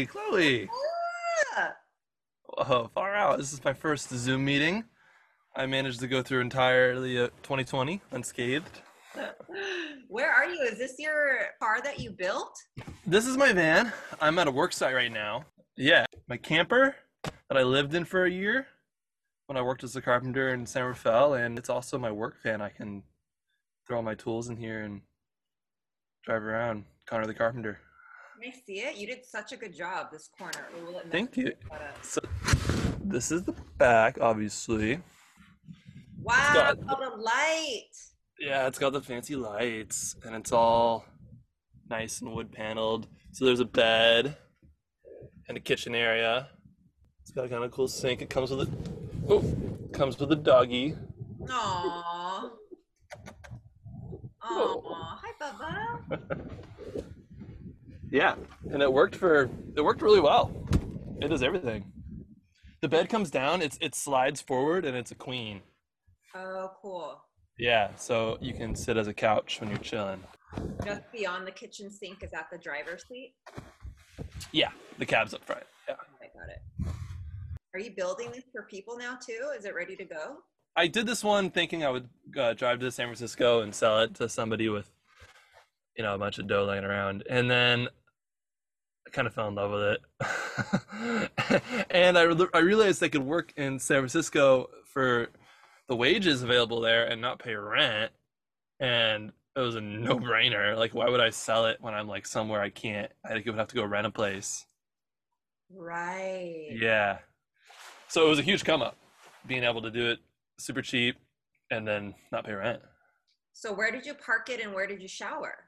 Hi, Chloe. Ah, Oh, far out. This is my first Zoom meeting. I managed to go through entirely uh, 2020 unscathed. Where are you? Is this your car that you built? This is my van. I'm at a work site right now. Yeah, my camper that I lived in for a year when I worked as a carpenter in San Rafael, and it's also my work van. I can throw all my tools in here and drive around. Connor the carpenter. Can I see it? You did such a good job this corner. Or will it mess Thank you. So, this is the back, obviously. Wow, got- the light. Yeah, it's got the fancy lights and it's all nice and wood paneled. So there's a bed and a kitchen area. It's got a kind of cool sink. It comes with a oh, comes with a doggy. Aww. Aww. Hi, Bubba. Yeah, and it worked for it worked really well. It does everything. The bed comes down, it's it slides forward and it's a queen. Oh, cool. Yeah, so you can sit as a couch when you're chilling. Just beyond the kitchen sink is that the driver's seat? Yeah, the cab's up front. Yeah. I got it. Are you building this for people now too? Is it ready to go? I did this one thinking I would uh, drive to San Francisco and sell it to somebody with, you know, a bunch of dough laying around, and then kind of fell in love with it, and I re- I realized I could work in San Francisco for the wages available there and not pay rent, and it was a no brainer. Like, why would I sell it when I'm like somewhere I can't? I think I would have to go rent a place. Right. Yeah. So it was a huge come up, being able to do it super cheap and then not pay rent. So where did you park it and where did you shower?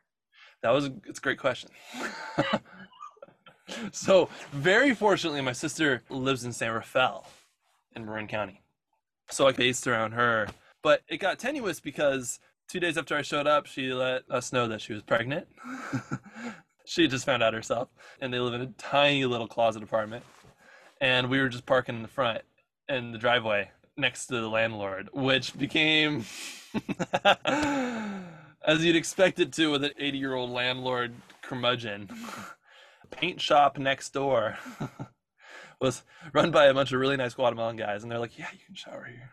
That was it's a great question. so very fortunately, my sister lives in San Rafael in Marin County. So I based around her, but it got tenuous because two days after I showed up, she let us know that she was pregnant. she just found out herself, and they live in a tiny little closet apartment. And we were just parking in the front in the driveway next to the landlord, which became, as you'd expect it to with an 80 year old landlord curmudgeon, paint shop next door. was run by a bunch of really nice Guatemalan guys, and they're like, "Yeah, you can shower here."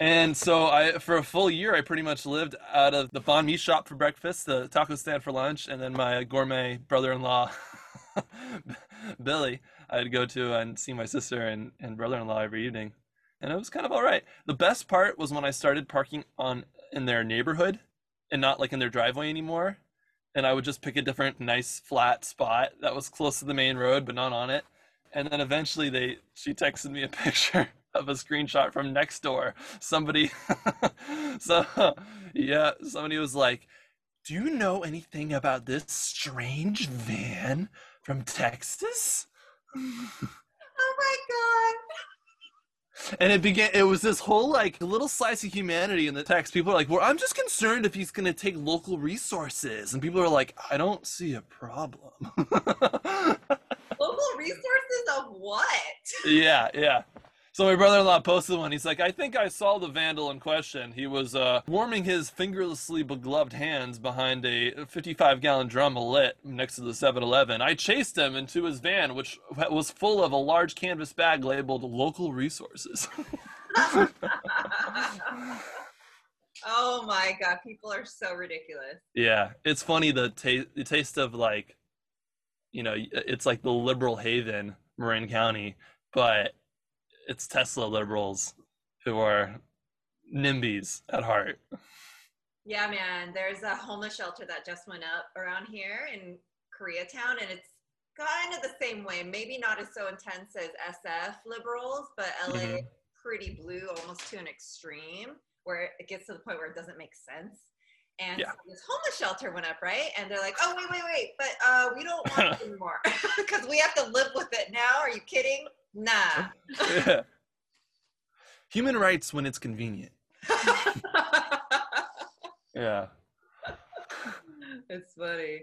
And so I, for a full year, I pretty much lived out of the banh mi shop for breakfast, the taco stand for lunch, and then my gourmet brother-in-law, Billy, I'd go to and see my sister and, and brother-in-law every evening, and it was kind of all right. The best part was when I started parking on in their neighborhood, and not like in their driveway anymore, and I would just pick a different nice flat spot that was close to the main road but not on it. And then eventually they she texted me a picture of a screenshot from next door. Somebody so yeah somebody was like do you know anything about this strange van from texas? Oh my god. And it began it was this whole like little slice of humanity in the text people are like well i'm just concerned if he's going to take local resources and people are like i don't see a problem Local resources of what? Yeah, yeah. So my brother-in-law posted one. He's like, "I think I saw the vandal in question. He was uh, warming his fingerlessly begloved hands behind a 55-gallon drum lit next to the 7-Eleven. I chased him into his van, which was full of a large canvas bag labeled "local resources." oh my god, people are so ridiculous. yeah, it's funny the taste the taste of like, you know, it's like the liberal haven, Marin County, but it's Tesla liberals who are NIMBYs at heart. Yeah, man. There's a homeless shelter that just went up around here in Koreatown, and it's kind of the same way. Maybe not as so intense as SF liberals, but LA Mhm. pretty blue, almost to an extreme, where it gets to the point where it doesn't make sense. And Yeah. so this homeless shelter went up, right? And they're like, "Oh, wait, wait, wait, but uh, we don't want it anymore because we have to live with it now." Are you kidding? Nah. Yeah. Human rights when it's convenient. Yeah. it's funny.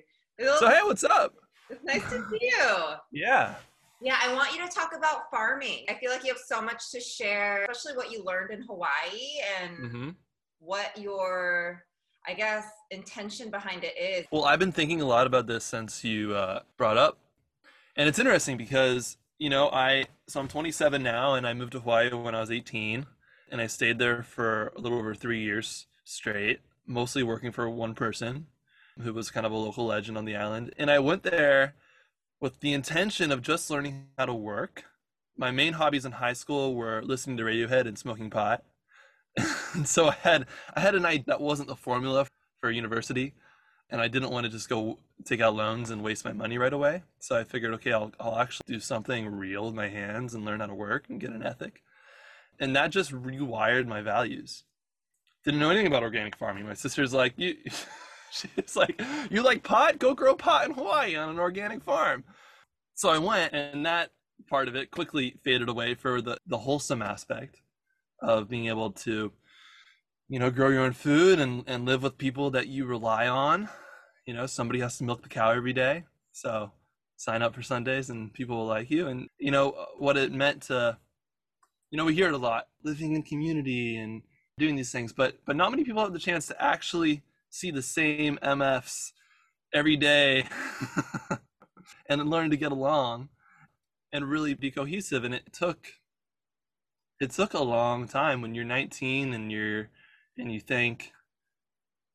So hey, what's up? It's nice to see you. Yeah. Yeah, I want you to talk about farming. I feel like you have so much to share, especially what you learned in Hawaii and hmm what your, I guess, intention behind it is. Well, I've been thinking a lot about this since you uh, brought up, And it's interesting because, you know, I, so I'm 27 now and I moved to Hawaii when I was 18 and I stayed there for a little over three years straight, mostly working for one person who was kind of a local legend on the island. And I went there with the intention of just learning how to work. My main hobbies in high school were listening to Radiohead and smoking pot. so I had I had an idea that wasn't the formula for university, and I didn't want to just go take out loans and waste my money right away. So I figured, okay, I'll I'll actually do something real with my hands and learn how to work and get an ethic, and that just rewired my values. Didn't know anything about organic farming. My sister's like, you. She's like, you like pot? Go grow pot in Hawaii on an organic farm. So I went, and that part of it quickly faded away for the the wholesome aspect of being able to you know grow your own food and and live with people that you rely on. You know somebody has to milk the cow every day. So sign up for sundays and people will like you. And you know what it meant to you know we hear it a lot living in community and doing these things but but not many people have the chance to actually see the same mfs every day and learn to get along and really be cohesive. And it took it took a long time when you're 19 and you're and you think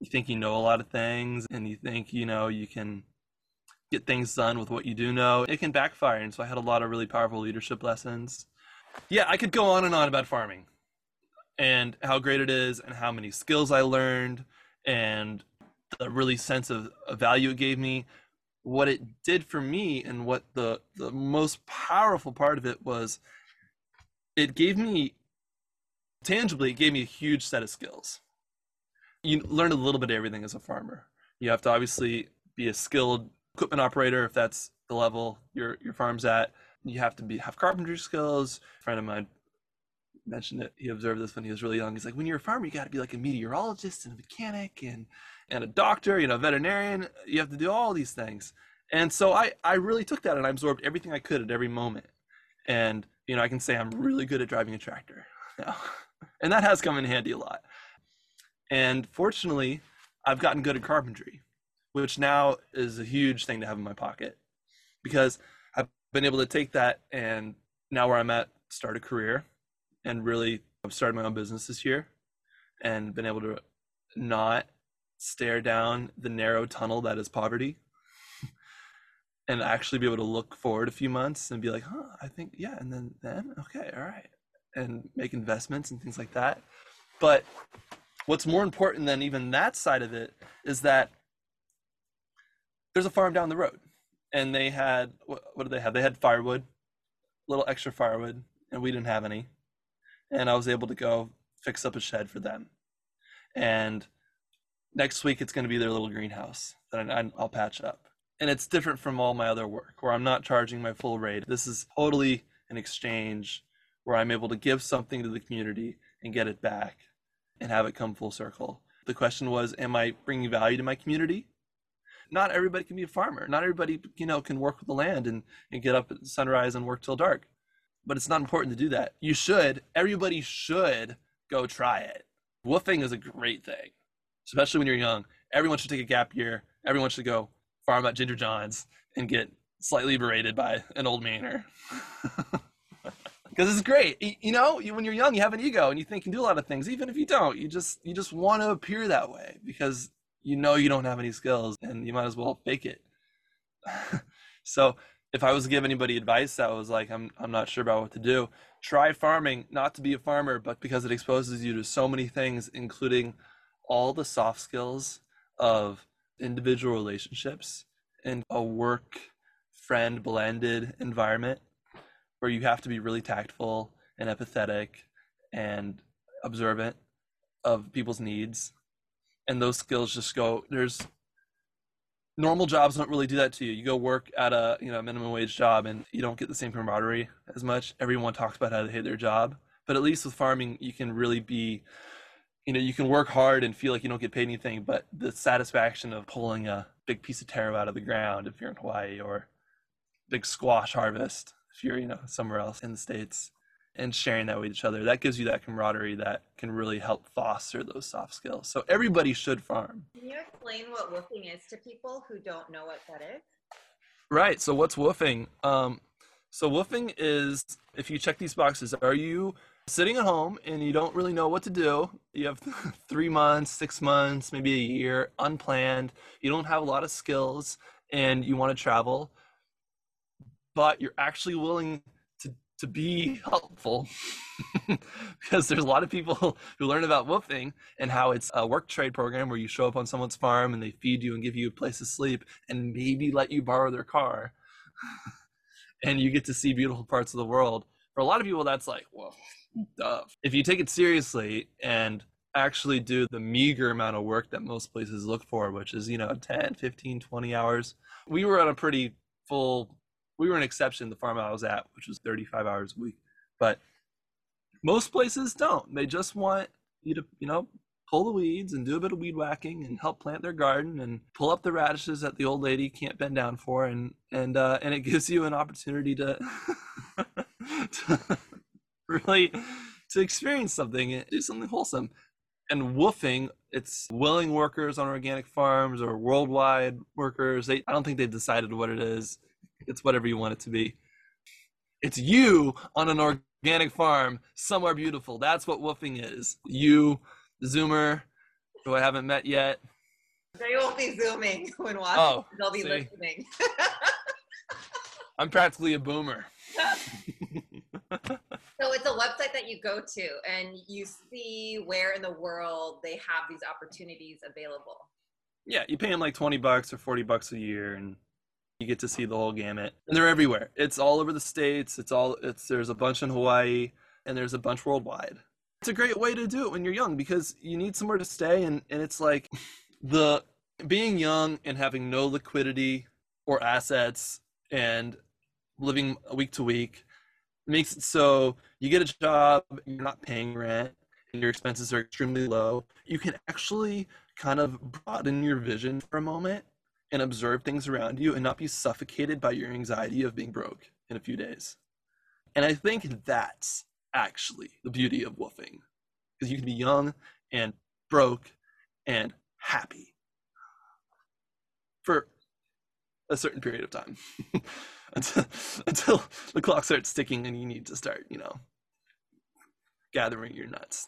you think you know a lot of things and you think you know you can get things done with what you do know it can backfire. And so i had a lot of really powerful leadership lessons. Yeah i could go on and on about farming and how great it is and how many skills i learned and the really sense of, value it gave me. What it did for me and what the the most powerful part of it was it gave me tangibly it gave me a huge set of skills. You learn a little bit of everything as a farmer. You have to obviously be a skilled equipment operator if that's the level your your farm's at. You have to be have carpentry skills. A friend of mine mentioned it. He observed this when he was really young. He's like when you're a farmer you got to be like a meteorologist and a mechanic and and a doctor you know veterinarian. You have to do all these things. And so i i really took that and i absorbed everything i could at every moment. And you know, I can say I'm really good at driving a tractor. and that has come in handy a lot. And fortunately, I've gotten good at carpentry, which now is a huge thing to have in my pocket because I've been able to take that and now where I'm at, start a career and really I've started my own business this year and been able to not stare down the narrow tunnel that is poverty and actually be able to look forward a few months and be like, huh, I think, yeah, and then, then, okay, all right, and make investments and things like that. But what's more important than even that side of it is that there's a farm down the road and they had, what, what did they have? They had firewood, a little extra firewood, and we didn't have any. And I was able to go fix up a shed for them. And next week it's going to be their little greenhouse that I, I'll patch up and it's different from all my other work where I'm not charging my full rate. This is totally an exchange where I'm able to give something to the community and get it back and have it come full circle. The question was, am I bringing value to my community? Not everybody can be a farmer. Not everybody, you know, can work with the land and, and get up at sunrise and work till dark. But it's not important to do that. You should, everybody should go try it. WWOOFing is a great thing, especially when you're young. Everyone should take a gap year. Everyone should go farm at Ginger John's and get slightly berated by an old manor. Because it's great, you know. When you're young, you have an ego and you think you can do a lot of things. Even if you don't, you just you just want to appear that way because you know you don't have any skills and you might as well fake it. so if I was to give anybody advice that was like, I'm I'm not sure about what to do, try farming, not to be a farmer, but because it exposes you to so many things, including all the soft skills of individual relationships in a work friend blended environment where you have to be really tactful and empathetic and observant of people's needs. And those skills just go there's normal jobs don't really do that to you. You go work at a you know minimum wage job and you don't get the same camaraderie as much. Everyone talks about how they hate their job. But at least with farming you can really be you know you can work hard and feel like you don't get paid anything but the satisfaction of pulling a big piece of taro out of the ground if you're in hawaii or big squash harvest if you're you know somewhere else in the states and sharing that with each other that gives you that camaraderie that can really help foster those soft skills so everybody should farm can you explain what WWOOFing is to people who don't know what that is Right. So what's WWOOFing? Um, so WWOOFing is if you check these boxes, are you sitting at home and you don't really know what to do? You have three months, six months, maybe a year, unplanned. You don't have a lot of skills and you want to travel, but you're actually willing to, to be helpful. Because there's a lot of people who learn about WWOOFing and how it's a work trade program where you show up on someone's farm and they feed you and give you a place to sleep and maybe let you borrow their car. And you get to see beautiful parts of the world. For a lot of people that's like whoa duh. if you take it seriously and actually do the meager amount of work that most places look for which is you know 10 15 20 hours we were on a pretty full we were an exception the farm i was at which was 35 hours a week. But most places don't. They just want you to you know pull the weeds and do a bit of weed whacking and help plant their garden and pull up the radishes that the old lady can't bend down for. And and uh, and it gives you an opportunity to, to really to experience something and do something wholesome. And WWOOFing it's willing workers on organic farms or worldwide workers. They i don't think they've decided what it is it's whatever you want it to be it's you on an organic farm somewhere beautiful that's what WWOOFing is you zoomer who i haven't met yet They won't be zooming when watching. Oh, They'll be see. listening. i'm practically a boomer So it's a website that you go to and you see where in the world they have these opportunities available. Yeah, you pay them like 20 bucks or 40 bucks a year and you get to see the whole gamut. And they're everywhere. It's all over the states. It's all it's there's a bunch in Hawaii and there's a bunch worldwide. It's a great way to do it when you're young because you need somewhere to stay and and it's like the being young and having no liquidity or assets and living week to week makes it so you get a job, you're not paying rent, and your expenses are extremely low. You can actually kind of broaden your vision for a moment and observe things around you and not be suffocated by your anxiety of being broke in a few days. And I think that's actually the beauty of WWOOFing because you can be young and broke and happy for a certain period of time until, until the clock starts ticking and you need to start, you know, gathering your nuts.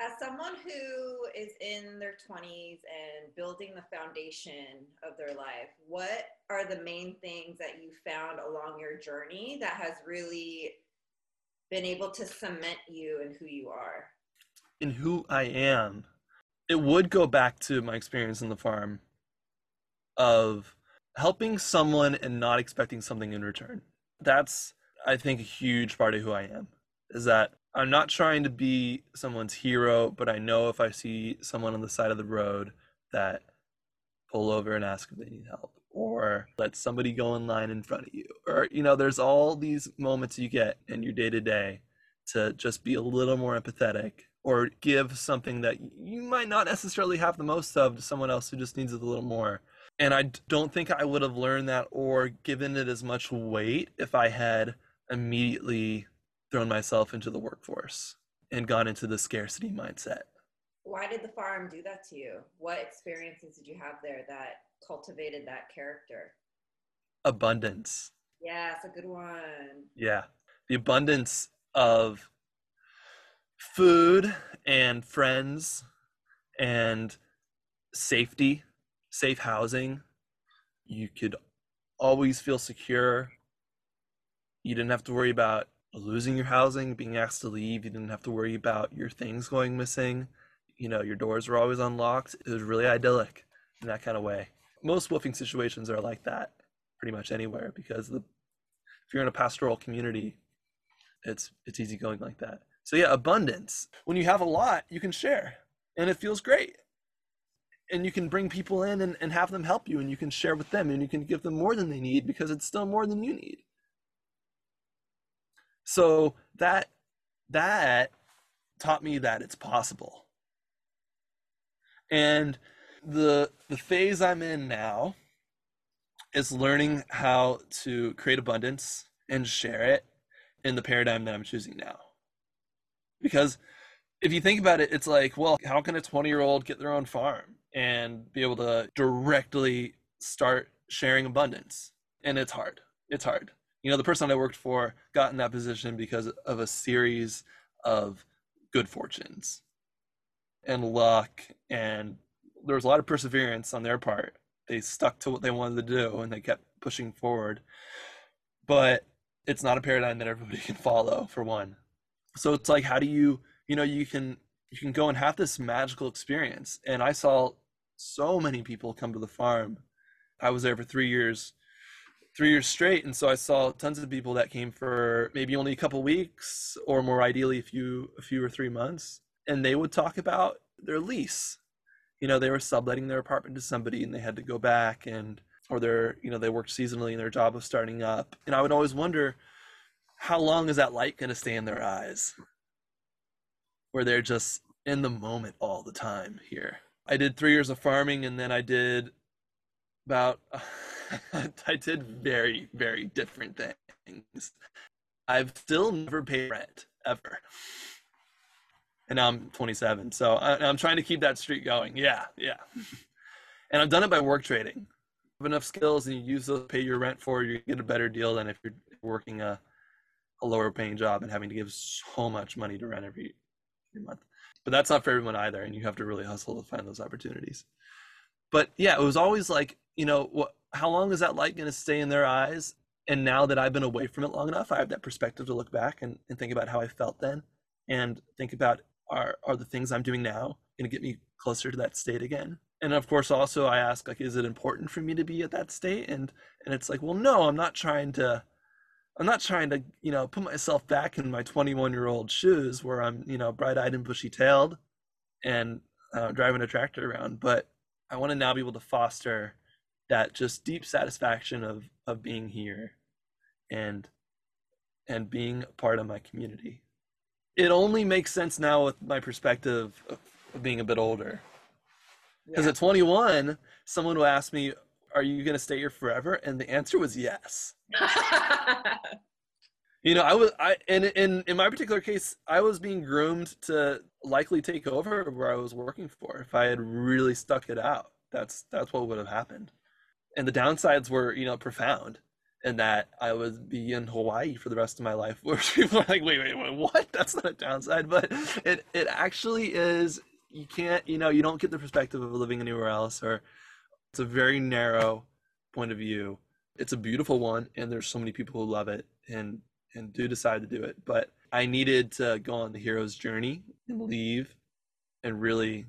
As someone who is in their 20s and building the foundation of their life, what are the main things that you found along your journey that has really been able to cement you and who you are? in who I am, it would go back to my experience in the farm of helping someone and not expecting something in return. That's, I think, a huge part of who I am. Is that I'm not trying to be someone's hero, but I know if I see someone on the side of the road that pull over and ask if they need help or let somebody go in line in front of you or you know there's all these moments you get in your day to day to just be a little more empathetic or give something that you might not necessarily have the most of to someone else who just needs it a little more. And I don't think I would have learned that or given it as much weight if I had immediately thrown myself into the workforce and gone into the scarcity mindset. Why did the farm do that to you? What experiences did you have there that cultivated that character? Abundance. Yeah, it's a good one. Yeah. The abundance of food and friends and safety, safe housing. You could always feel secure. You didn't have to worry about losing your housing, being asked to leave. You didn't have to worry about your things going missing. You know, your doors were always unlocked. It was really idyllic in that kind of way. Most WWOOFing situations are like that pretty much anywhere because the if you're in a pastoral community, it's it's easy going like that. So yeah, abundance. When you have a lot, you can share and it feels great. And you can bring people in and, and have them help you and you can share with them and you can give them more than they need because it's still more than you need. So that that taught me that it's possible. And the the phase I'm in now is learning how to create abundance and share it in the paradigm that I'm choosing now. Because if you think about it, it's like, well, how can a 20 year old get their own farm and be able to directly start sharing abundance. And it's hard. It's hard. You know, the person I worked for got in that position because of a series of good fortunes and luck and there was a lot of perseverance on their part. They stuck to what they wanted to do and they kept pushing forward. But it's not a paradigm that everybody can follow for one. So it's like how do you, you know, you can you can go and have this magical experience. And I saw so many people come to the farm. I was there for 3 years three years straight and so i saw tons of people that came for maybe only a couple weeks or more ideally a few a few or three months and they would talk about their lease. You know they were subletting their apartment to somebody and they had to go back and or they're you know they worked seasonally and their job was starting up and i would always wonder how long is that light going to stay in their eyes? Where they're just in the moment all the time here. I did three years of farming and then i did about I did very, very different things. I've still never paid rent ever. And I'm 27. So I, am trying to keep that streak going. Yeah, yeah. And I've done it by work trading. Have enough skills and you use those to pay your rent for, you get a better deal than if you're working a, a lower paying job and having to give so much money to rent every, every month. But that's not for everyone either. And you have to really hustle to find those opportunities. But yeah, it was always like, you know, what how long is that light going to stay in their eyes? And now that I've been away from it long enough, I have that perspective to look back and, and think about how I felt then and think about are, are the things I'm doing now going to get me closer to that state again? And of course, also I ask like, is it important for me to be at that state? And, and it's like, well, no, I'm not trying to, I'm not trying to, you know, put myself back in my 21 year old shoes where I'm, you know, bright eyed and bushy tailed and uh, driving a tractor around. But I want to now be able to foster that just deep satisfaction of of being here and and being a part of my community. It only makes sense now with my perspective of, being a bit older. Because yeah. at 21 someone will ask me are you going to stay here forever? And the answer was yes. You know i was i in in in my particular case i was being groomed to likely take over where i was working for if i had really stuck it out. That's that's what would have happened and the downsides were you know profound and that I would be in Hawaii for the rest of my life. Where people are like, wait, wait, wait, what? That's not a downside, but it it actually is. You can't, you know, you don't get the perspective of living anywhere else, or it's a very narrow point of view. It's a beautiful one, and there's so many people who love it and and do decide to do it. But I needed to go on the hero's journey and leave, and really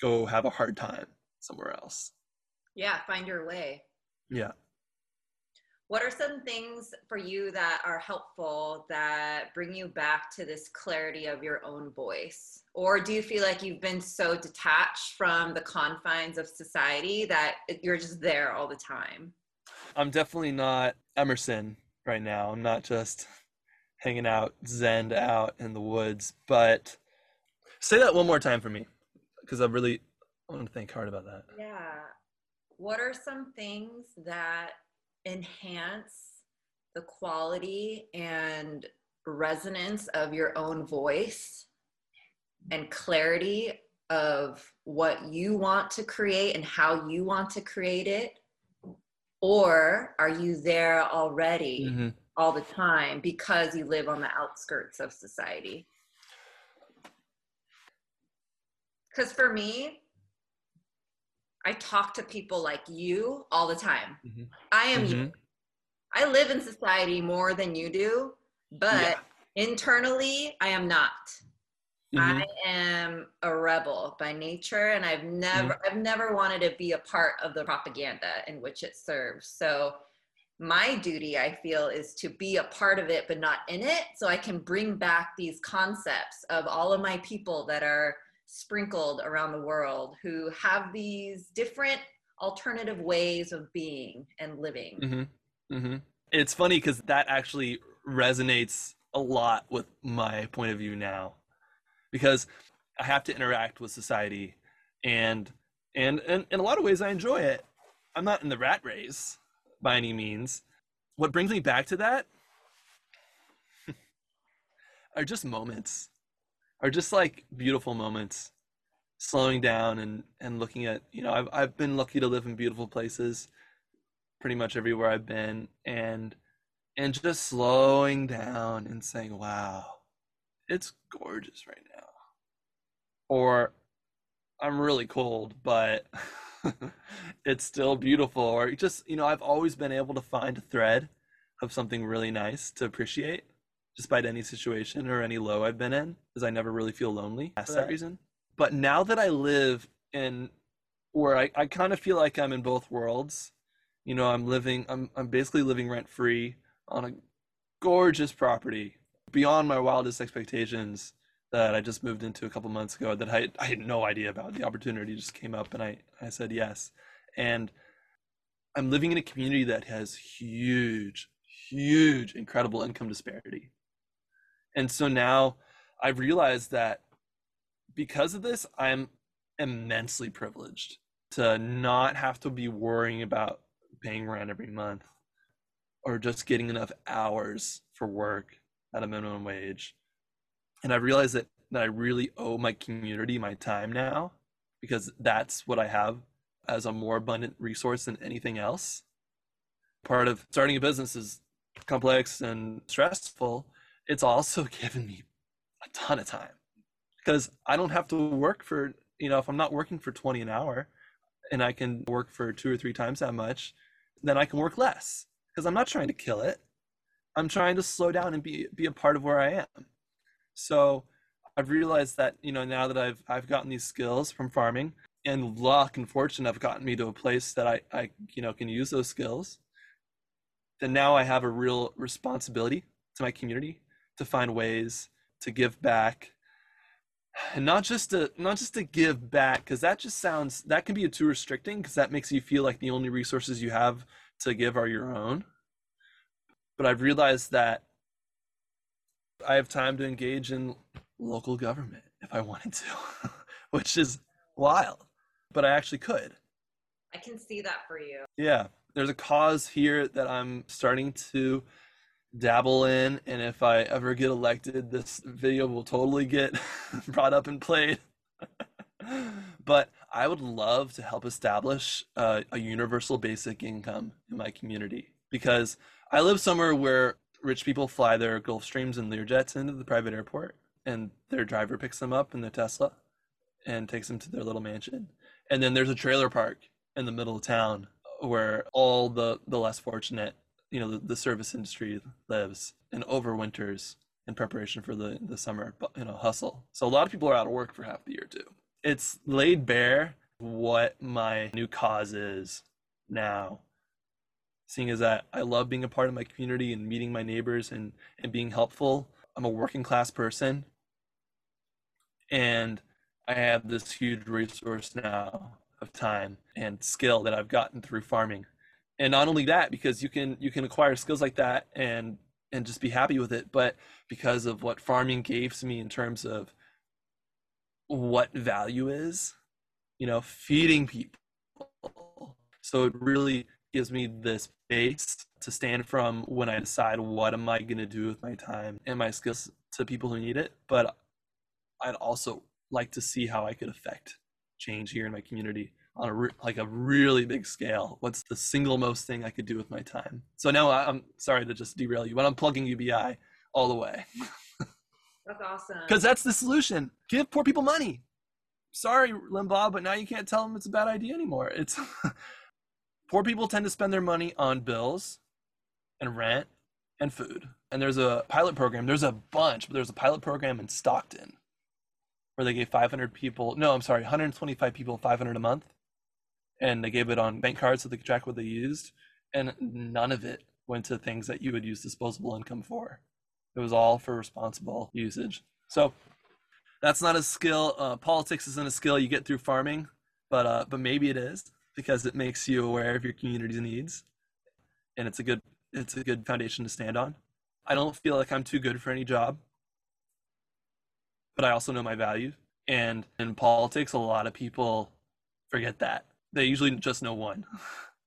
go have a hard time somewhere else. Yeah, find your way. Yeah. What are some things for you that are helpful that bring you back to this clarity of your own voice? Or do you feel like you've been so detached from the confines of society that you're just there all the time? I'm definitely not Emerson right now. I'm not just hanging out, zen out in the woods. But say that one more time for me because I really want to think hard about that. Yeah what are some things that enhance the quality and resonance of your own voice and clarity of what you want to create and how you want to create it? Or are you there already mm-hmm. all the time because you live on the outskirts of society? Because for me, I talk to people like you all the time. Mm-hmm. I am mm-hmm. you. I live in society more than you do, but yeah. internally, I am not. Mm-hmm. I am a rebel by nature, and I've never, mm-hmm. I've never wanted to be a part of the propaganda in which it serves. So, my duty, I feel, is to be a part of it, but not in it, so I can bring back these concepts of all of my people that are sprinkled around the world who have these different alternative ways of being and living. Mm-hmm. Mm-hmm. It's funny because that actually resonates a lot with my point of view now because I have to interact with society and and, and in a lot of ways I enjoy it. I'm not in the rat race by any means. What brings me back to that are just moments are just like beautiful moments slowing down and and looking at you know I've I've been lucky to live in beautiful places pretty much everywhere I've been and and just slowing down and saying, "Wow, it's gorgeous right now." Or I'm really cold, but it's still beautiful. Or just, you know, I've always been able to find a thread of something really nice to appreciate despite any situation or any low I've been in, because I never really feel lonely for that reason. But now that I live in where I, I kind of feel like I'm in both worlds, you know, I'm living, I'm, I'm basically living rent free on a gorgeous property beyond my wildest expectations that I just moved into a couple months ago that I, I had no idea about. The opportunity just came up and I, I said yes. And I'm living in a community that has huge, huge, incredible income disparity. And so now I've realized that because of this, I'm immensely privileged to not have to be worrying about paying rent every month or just getting enough hours for work at a minimum wage. And I realized that, that I really owe my community my time now because that's what I have as a more abundant resource than anything else. Part of starting a business is complex and stressful, it's also given me a ton of time because I don't have to work for, you know, if I'm not working for 20 an hour and I can work for two or three times that much, then I can work less because I'm not trying to kill it. I'm trying to slow down and be be a part of where I am. So I've realized that, you know, now that I've I've gotten these skills from farming and luck and fortune have gotten me to a place that I, I you know can use those skills, then now I have a real responsibility to my community to find ways to give back. And not just to not just to give back because that just sounds that can be too restricting because that makes you feel like the only resources you have to give are your own. But i've realized that i have time to engage in local government if i wanted to which is wild but i actually could. I can see that for you. Yeah there's a cause here that i'm starting to dabble in and if i ever get elected this video will totally get brought up and played. But i would love to help establish uh, a universal basic income in my community because i live somewhere where rich people fly their gulfstreams and learjets into the private airport and their driver picks them up in their tesla and takes them to their little mansion. And then there's a trailer park in the middle of town where all the the less fortunate you know the, the service industry lives and overwinters in preparation for the the summer you know hustle. So a lot of people are out of work for half the year too. It's laid bare what my new cause is now. Seeing as that I love being a part of my community and meeting my neighbors and and being helpful. I'm a working class person and I have this huge resource now of time and skill that I've gotten through farming and not only that because you can you can acquire skills like that and and just be happy with it but because of what farming gave to me in terms of what value is you know feeding people. So it really gives me this base to stand from when i decide what am i going to do with my time and my skills to people who need it. But i'd also like to see how i could affect change here in my community on a re- like a really big scale what's the single most thing i could do with my time. So now i'm sorry to just derail you but i'm plugging ubi all the way. That's awesome. Because that's the solution. Give poor people money. Sorry limbaugh but now you can't tell them it's a bad idea anymore. It's poor people tend to spend their money on bills and rent and food. And there's a pilot program. There's a bunch but there's a pilot program in stockton where they gave 500 people no i'm sorry 125 people 500 a month and they gave it on bank cards so they could track what they used and none of it went to things that you would use disposable income for. It was all for responsible usage. So that's not a skill uh, politics isn't a skill you get through farming but uh, but maybe it is because it makes you aware of your community's needs and it's a good it's a good foundation to stand on. I don't feel like i'm too good for any job but i also know my value and in politics a lot of people forget that they usually just know one.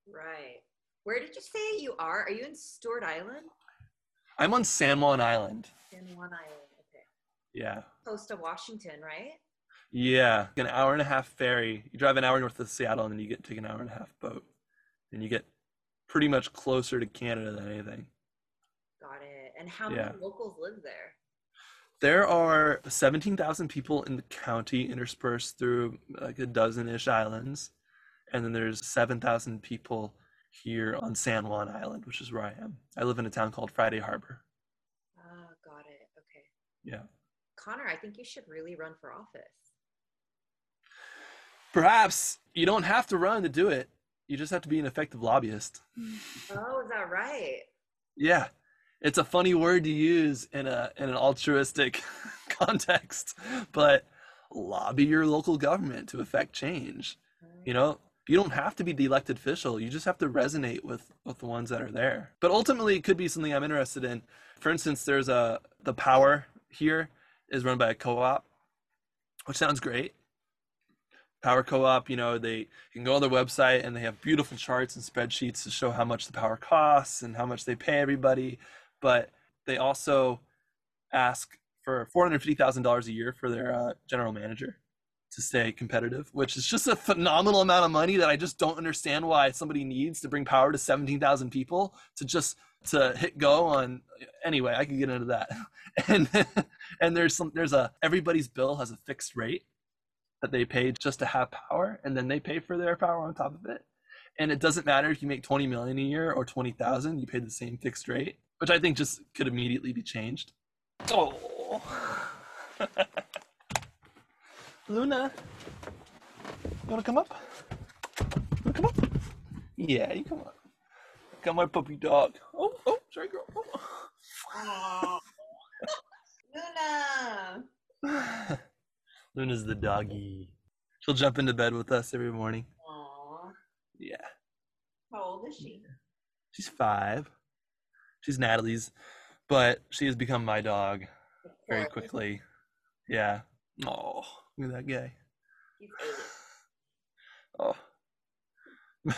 Right. Where did you say you are? Are you in Stewart Island? I'm on San Juan Island. San Juan Island. Okay. Yeah. Close to Washington, right? Yeah, an hour and a half ferry. You drive an hour north of Seattle, and then you get take an hour and a half boat, and you get pretty much closer to Canada than anything. Got it. And how Yeah. many locals live there? There are 17,000 people in the county interspersed through like a dozen ish islands. And then there's 7,000 people here on San Juan Island, which is where I am. I live in a town called Friday Harbor. Ah, got it. Okay. Yeah. Connor, I think you should really run for office. Perhaps you don't have to run to do it. You just have to be an effective lobbyist. Oh, is that right? Yeah. It's a funny word to use in a in an altruistic context, but lobby your local government to affect change. You know, you don't have to be the elected official. You just have to resonate with with the ones that are there. But ultimately, it could be something I'm interested in. For instance, there's a the power here is run by a co-op, which sounds great. Power co-op, you know, they you can go on their website and they have beautiful charts and spreadsheets to show how much the power costs and how much they pay everybody. But they also ask for four hundred fifty thousand dollars a year for their uh, general manager to stay competitive, which is just a phenomenal amount of money that I just don't understand why somebody needs to bring power to 17,000 people to just to hit go on anyway, I could get into that. And and there's some there's a everybody's bill has a fixed rate that they pay just to have power and then they pay for their power on top of it. And it doesn't matter if you make 20 million a year or 20,000, you pay the same fixed rate, which I think just could immediately be changed. Oh. Luna, you wanna come up? You wanna come up? Yeah, you come up. Got my puppy dog. Oh, oh, sorry, girl. Aw. Luna. Luna's the doggy. She'll jump into bed with us every morning. Aw. Yeah, How old is she? she's five. She's Natalie's, but she has become my dog very quickly. Yeah. Oh, look at that guy. He's. Oh.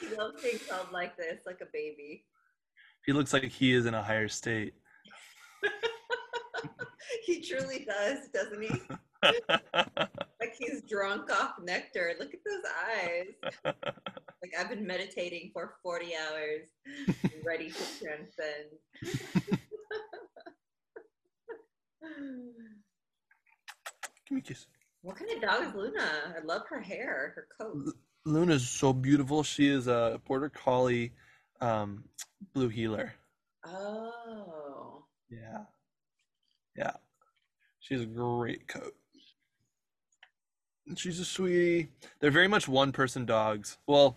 He loves being held like this, like a baby. he looks like he is in a higher state. he truly does, doesn't he? Like he's drunk off nectar. Look at those eyes. Like I've been meditating for 40 hours, ready to transcend. Give me a kiss. what kind of dog is Luna? I love her hair, her coat. Luna's so beautiful. She is a border collie um, blue heeler. Oh. Yeah. Yeah. She's a great coat. She's a sweetie. They're very much one person dogs. Well,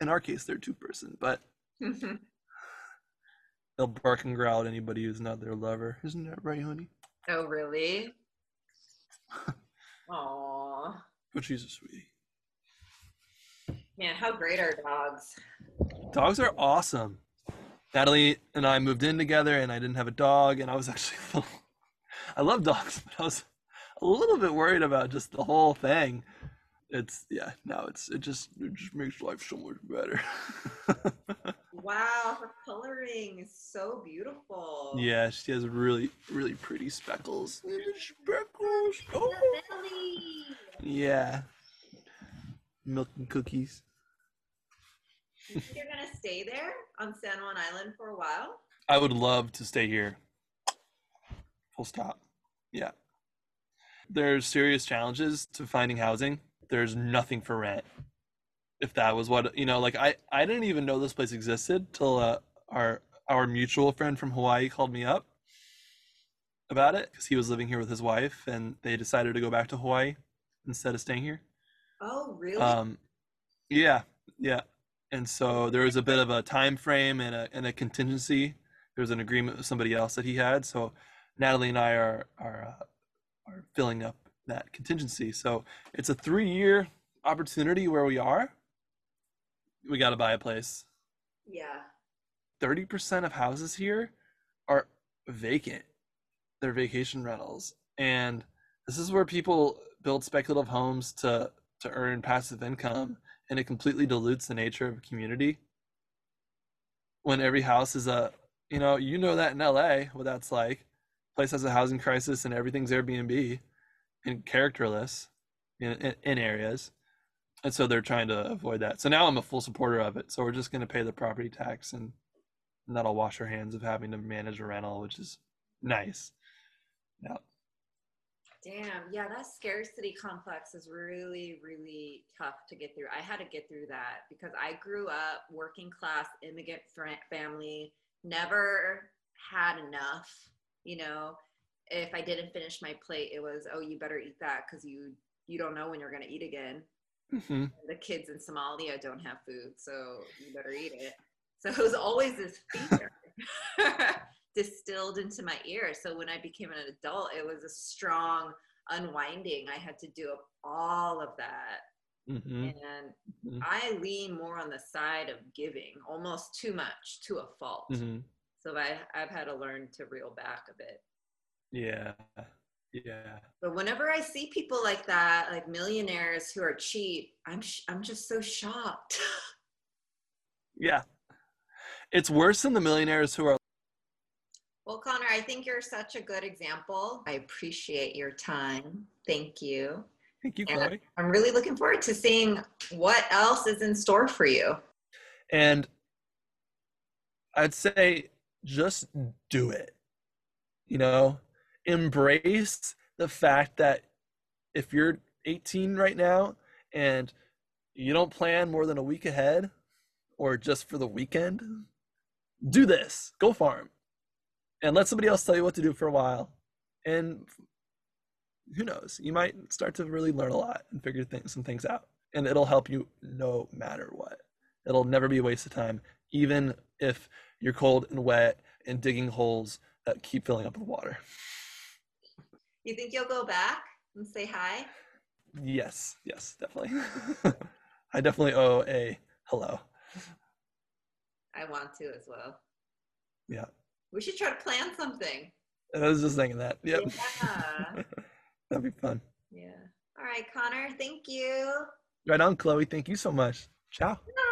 in our case, they're two person, but they'll bark and growl at anybody who's not their lover. Isn't that right, honey? Oh, really? Aw. But she's a sweetie. Man, how great are dogs? Dogs are awesome. Natalie and I moved in together, and I didn't have a dog, and I was actually, little- I love dogs, but I was a little bit worried about just the whole thing. It's yeah, no, it's it just it just makes life so much better. Wow, her coloring is so beautiful. yeah, she has really really pretty speckles. Speckles. Oh. Yeah. Milk and cookies. You You're gonna stay there on San Juan Island for a while? I would love to stay here. Full stop. Yeah. There's serious challenges to finding housing. There's nothing for rent. If that was what you know, like I I didn't even know this place existed till uh, our our mutual friend from Hawaii called me up about it because he was living here with his wife and they decided to go back to Hawaii instead of staying here. Oh, really? Um, yeah, yeah. And so there was a bit of a time frame and a and a contingency. There was an agreement with somebody else that he had. So Natalie and I are are uh, are filling up that contingency. So it's a three year opportunity where we are. We got to buy a place. yeah. Thirty percent of houses here are vacant. They're vacation rentals, and this is where people build speculative homes to to earn passive income, and it completely dilutes the nature of a community. When every house is a, you know, you know that in LA, what that's like. Place has a housing crisis, and everything's Airbnb, and characterless in, in, in areas. And so they're trying to avoid that. So now I'm a full supporter of it. So we're just going to pay the property tax, and, and that'll wash our hands of having to manage a rental, which is nice. Yeah. Damn, yeah, that scarcity complex is really, really tough to get through. I had to get through that because I grew up working class immigrant family, never had enough. You know, if I didn't finish my plate, it was, oh, you better eat that because you you don't know when you're gonna eat again. Mm-hmm. The kids in Somalia don't have food, so you better eat it. So it was always this fear. distilled into my ear. So when I became an adult, it was a strong unwinding. I had to do all of that. Mm-hmm. And Mhm. I lean more on the side of giving, almost too much to a fault. Mm-hmm. So I, I've had to learn to reel back a bit. Yeah. Yeah. But whenever I see people like that, like millionaires who are cheap, I'm sh- I'm just so shocked. Yeah. It's worse than the millionaires who are well, Connor, I think you're such a good example. I appreciate your time. Thank you. thank you, And Chloe. I'm really looking forward to seeing what else is in store for you. And I'd say just do it. You know, embrace the fact that if you're 18 right now and you don't plan more than a week ahead or just for the weekend, do this. Go farm. And let somebody else tell you what to do for a while. And who knows, you might start to really learn a lot and figure some things out. And it'll help you no matter what. It'll never be a waste of time, even if you're cold and wet and digging holes that keep filling up with water. You think you'll go back and say hi? Yes, yes, definitely. I definitely owe a hello. I want to as well. Yeah. We should try to plan something. I was just thinking that. Yep. Yeah. That'd be fun. yeah. All right, Connor, thank you. Right on, Chloe. Thank you so much. Ciao. Bye.